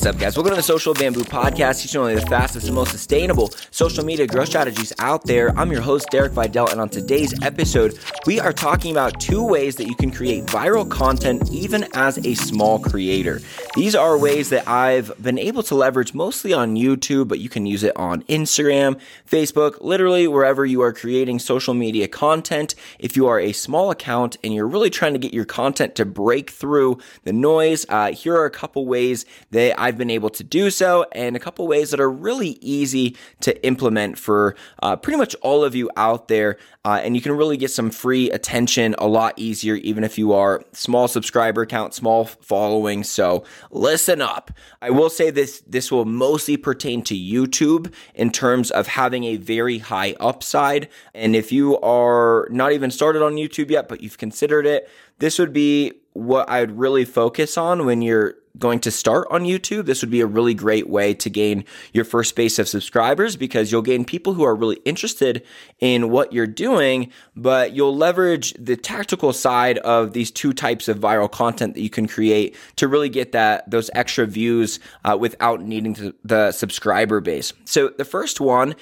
What's up, guys? Welcome to the Social Bamboo Podcast, teaching only the fastest and most sustainable social media growth strategies out there. I'm your host, Derek Videll, and on today's episode, we are talking about two ways that you can create viral content even as a small creator. These are ways that I've been able to leverage mostly on YouTube, but you can use it on Instagram, Facebook, literally wherever you are creating social media content. If you are a small account and you're really trying to get your content to break through the noise, uh, here are a couple ways that I've been able to do so, and a couple ways that are really easy to implement for uh, pretty much all of you out there. Uh, and you can really get some free attention a lot easier, even if you are small subscriber count, small following. So listen up. I will say this: this will mostly pertain to YouTube in terms of having a very high upside. And if you are not even started on YouTube yet, but you've considered it, this would be what I'd really focus on when you're going to start on YouTube, this would be a really great way to gain your first base of subscribers because you'll gain people who are really interested in what you're doing, but you'll leverage the tactical side of these two types of viral content that you can create to really get that those extra views uh, without needing the subscriber base. So the first one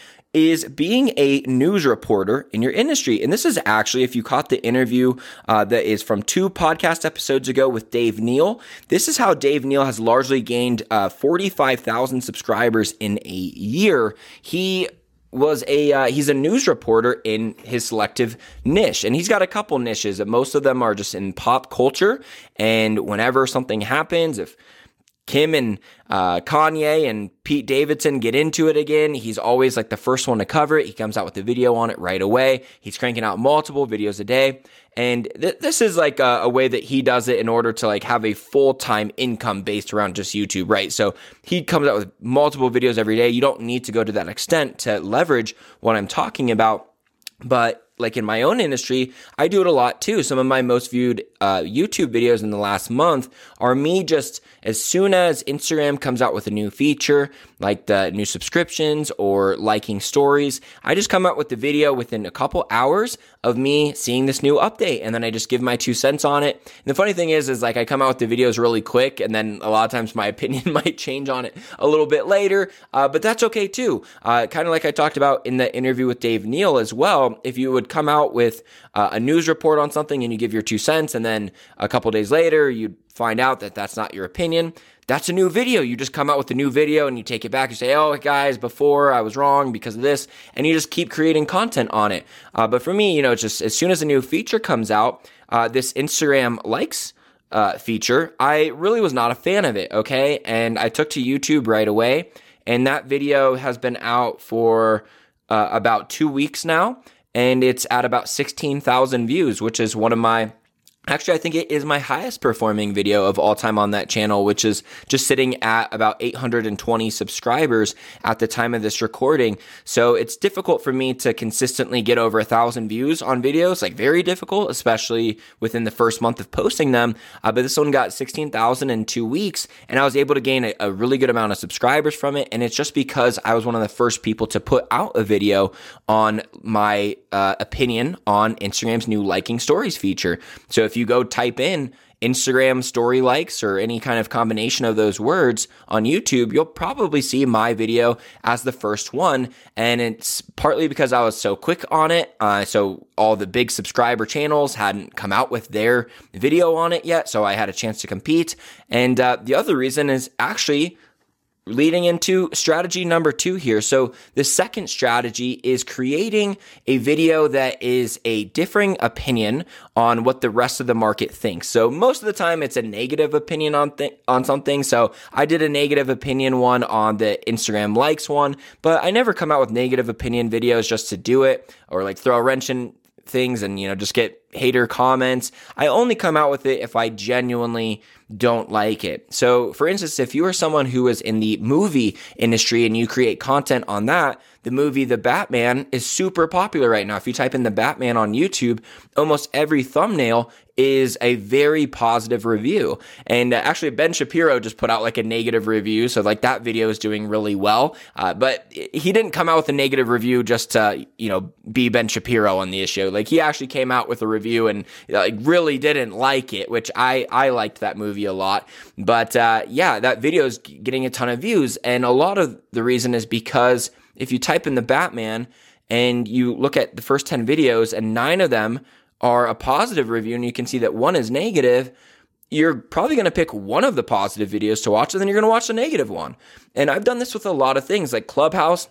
is being a news reporter in your industry. And this is actually, if you caught the interview uh, that is from two podcast episodes ago with Dave Neal, this is how Dave Neal has largely gained uh, 45,000 subscribers in a year. He was a uh, he's a news reporter in his selective niche and he's got a couple niches most of them are just in pop culture and whenever something happens if Kim and uh, Kanye and Pete Davidson get into it again. He's always like the first one to cover it. He comes out with a video on it right away. He's cranking out multiple videos a day. And th- this is like a, a, way that he does it in order to like have a full time income based around just YouTube, right? So he comes out with multiple videos every day. You don't need to go to that extent to leverage what I'm talking about. But like in my own industry, I do it a lot too. Some of my most viewed uh, YouTube videos in the last month are me just as soon as Instagram comes out with a new feature, like the new subscriptions or liking stories, I just come out with the video within a couple hours of me seeing this new update, and then I just give my two cents on it. And the funny thing is, is like I come out with the videos really quick, and then a lot of times my opinion might change on it a little bit later, uh, but that's okay too. Uh, kind of like I talked about in the interview with Dave Neal as well. If you would come out with uh, a news report on something and you give your two cents, and then a couple days later you find out that that's not your opinion, that's a new video. You just come out with a new video and you take it back. You say, oh, guys, before I was wrong because of this. And you just keep creating content on it. Uh, but for me, you know, just as soon as a new feature comes out, uh, this Instagram likes uh, feature, I really was not a fan of it. Okay. And I took to YouTube right away. And that video has been out for uh, about two weeks now and it's at about 16,000 views, which is one of my Actually, I think it is my highest performing video of all time on that channel, which is just sitting at about 820 subscribers at the time of this recording. So it's difficult for me to consistently get over a thousand views on videos, like very difficult, especially within the first month of posting them. Uh, but this one got 16,000 in two weeks, and I was able to gain a, a really good amount of subscribers from it. And it's just because I was one of the first people to put out a video on my uh, opinion on Instagram's new liking stories feature. So if you go type in Instagram story likes or any kind of combination of those words on YouTube, you'll probably see my video as the first one. And it's partly because I was so quick on it. Uh, so all the big subscriber channels hadn't come out with their video on it yet. So I had a chance to compete. And uh, the other reason is actually leading into strategy number two here. So the second strategy is creating a video that is a differing opinion on what the rest of the market thinks. So most of the time it's a negative opinion on th- on something. So I did a negative opinion one on the Instagram likes one, but I never come out with negative opinion videos just to do it or like throw a wrench in things and you know just get hater comments. I only come out with it if I genuinely don't like it. So, for instance, if you are someone who is in the movie industry and you create content on that, the movie The Batman is super popular right now. If you type in The Batman on YouTube, almost every thumbnail is a very positive review. And uh, actually, Ben Shapiro just put out like a negative review. So, like, that video is doing really well. Uh, but he didn't come out with a negative review just to, you know, be Ben Shapiro on the issue. Like, he actually came out with a review and like really didn't like it, which I I liked that movie a lot. But uh, yeah, that video is getting a ton of views, and a lot of the reason is because if you type in the Batman and you look at the first ten videos, and nine of them are a positive review, and you can see that one is negative you're probably going to pick one of the positive videos to watch and then you're going to watch the negative one. And I've done this with a lot of things like Clubhouse.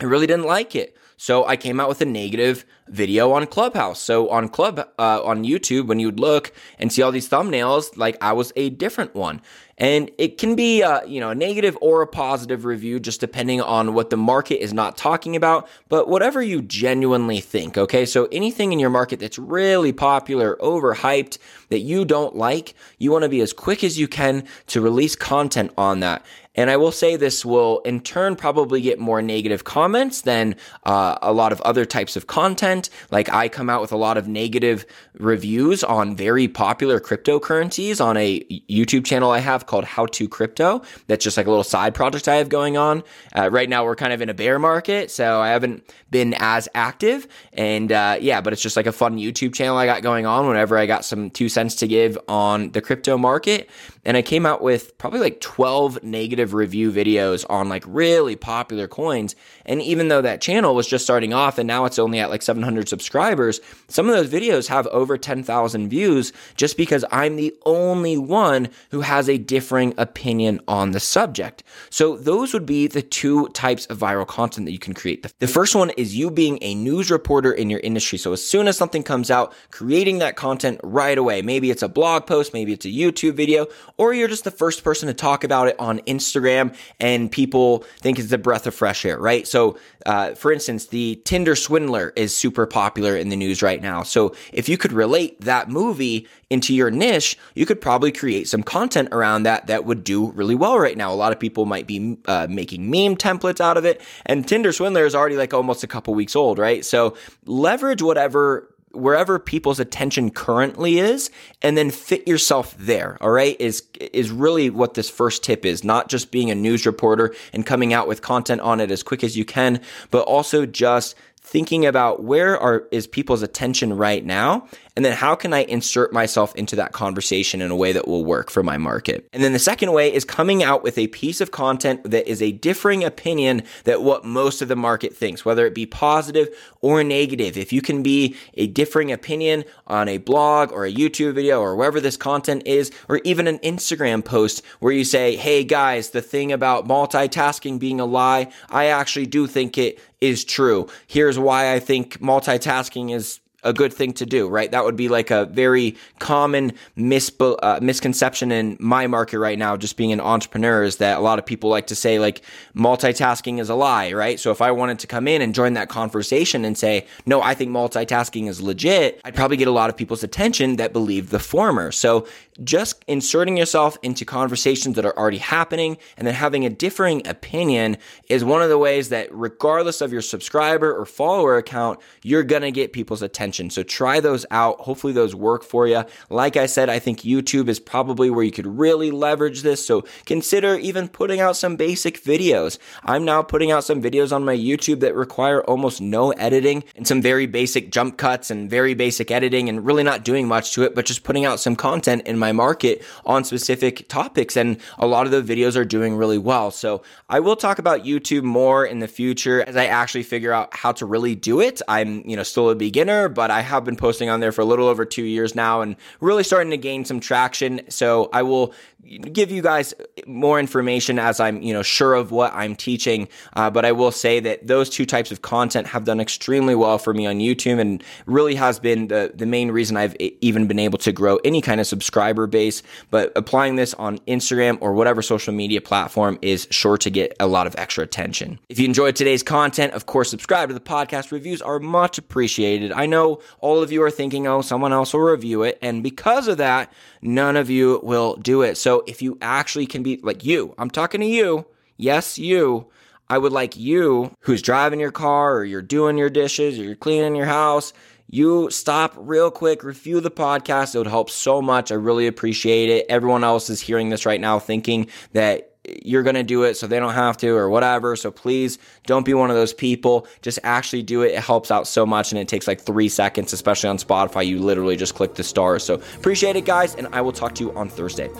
I really didn't like it. So I came out with a negative video on Clubhouse. So on Club uh, on YouTube, when you'd look and see all these thumbnails, like I was a different one. And it can be, uh, you know, a negative or a positive review, just depending on what the market is not talking about. But whatever you genuinely think, okay. So anything in your market that's really popular, overhyped, that you don't like, you want to be as quick as you can to release content on that. And I will say this will in turn probably get more negative comments than uh, a lot of other types of content. Like I come out with a lot of negative reviews on very popular cryptocurrencies on a YouTube channel I have called How to Crypto. That's just like a little side project I have going on. Uh, right now, we're kind of in a bear market, so I haven't been as active. And uh, yeah, but it's just like a fun YouTube channel I got going on whenever I got some two cents to give on the crypto market. And I came out with probably like 12 negative review videos on like really popular coins. And even though that channel was just starting off and now it's only at like 700 subscribers, some of those videos have over 10,000 views just because I'm the only one who has a differing opinion on the subject. So those would be the two types of viral content that you can create. The first one is you being a news reporter in your industry. So as soon as something comes out, creating that content right away. Maybe it's a blog post, maybe it's a YouTube video, or you're just the first person to talk about it on Instagram and people think it's a breath of fresh air, right? So, uh, for instance, the Tinder swindler is super popular in the news right now. So if you could relate that movie into your niche, you could probably create some content around that that would do really well right now. A lot of people might be uh, making meme templates out of it, and Tinder Swindler is already like almost a couple weeks old, right? So leverage whatever wherever people's attention currently is and then fit yourself there all right is is really what this first tip is. Not just being a news reporter and coming out with content on it as quick as you can but also just thinking about where are is people's attention right now and then how can I insert myself into that conversation in a way that will work for my market? And then the second way is coming out with a piece of content that is a differing opinion that what most of the market thinks, whether it be positive or negative. If you can be a differing opinion on a blog or a YouTube video or wherever this content is, or even an Instagram post where you say, Hey guys, the thing about multitasking being a lie, I actually do think it is true. Here's why I think multitasking is a good thing to do, right? That would be like a very common uh, misconception in my market right now, just being an entrepreneur, is that a lot of people like to say like multitasking is a lie, right? So if I wanted to come in and join that conversation and say, no, I think multitasking is legit, I'd probably get a lot of people's attention that believe the former. So just inserting yourself into conversations that are already happening and then having a differing opinion is one of the ways that regardless of your subscriber or follower account, you're to get people's attention. So try those out. Hopefully those work for you. Like I said, I think YouTube is probably where you could really leverage this. So consider even putting out some basic videos. I'm now putting out some videos on my YouTube that require almost no editing and some very basic jump cuts and very basic editing and really not doing much to it, but just putting out some content in my my market on specific topics. And a lot of the videos are doing really well. So I will talk about YouTube more in the future as I actually figure out how to really do it. I'm, you know, still a beginner, but I have been posting on there for a little over two years now and really starting to gain some traction. So I will give you guys more information as I'm, you know, sure of what I'm teaching. Uh, but I will say that those two types of content have done extremely well for me on YouTube and really has been the, the main reason I've even been able to grow any kind of subscriber base. But applying this on Instagram or whatever social media platform is sure to get a lot of extra attention. If you enjoyed today's content, of course, subscribe to the podcast. Reviews are much appreciated. I know all of you are thinking, oh, someone else will review it. And because of that, none of you will do it. If you actually can be like you, I'm talking to you. Yes, you. I would like you who's driving your car or you're doing your dishes or you're cleaning your house. You stop real quick, review the podcast. It would help so much. I really appreciate it. Everyone else is hearing this right now thinking that you're going to do it so they don't have to or whatever. So please don't be one of those people. Just actually do it. It helps out so much and it takes like three seconds, especially on Spotify. You literally just click the stars. So appreciate it, guys, and I will talk to you on Thursday.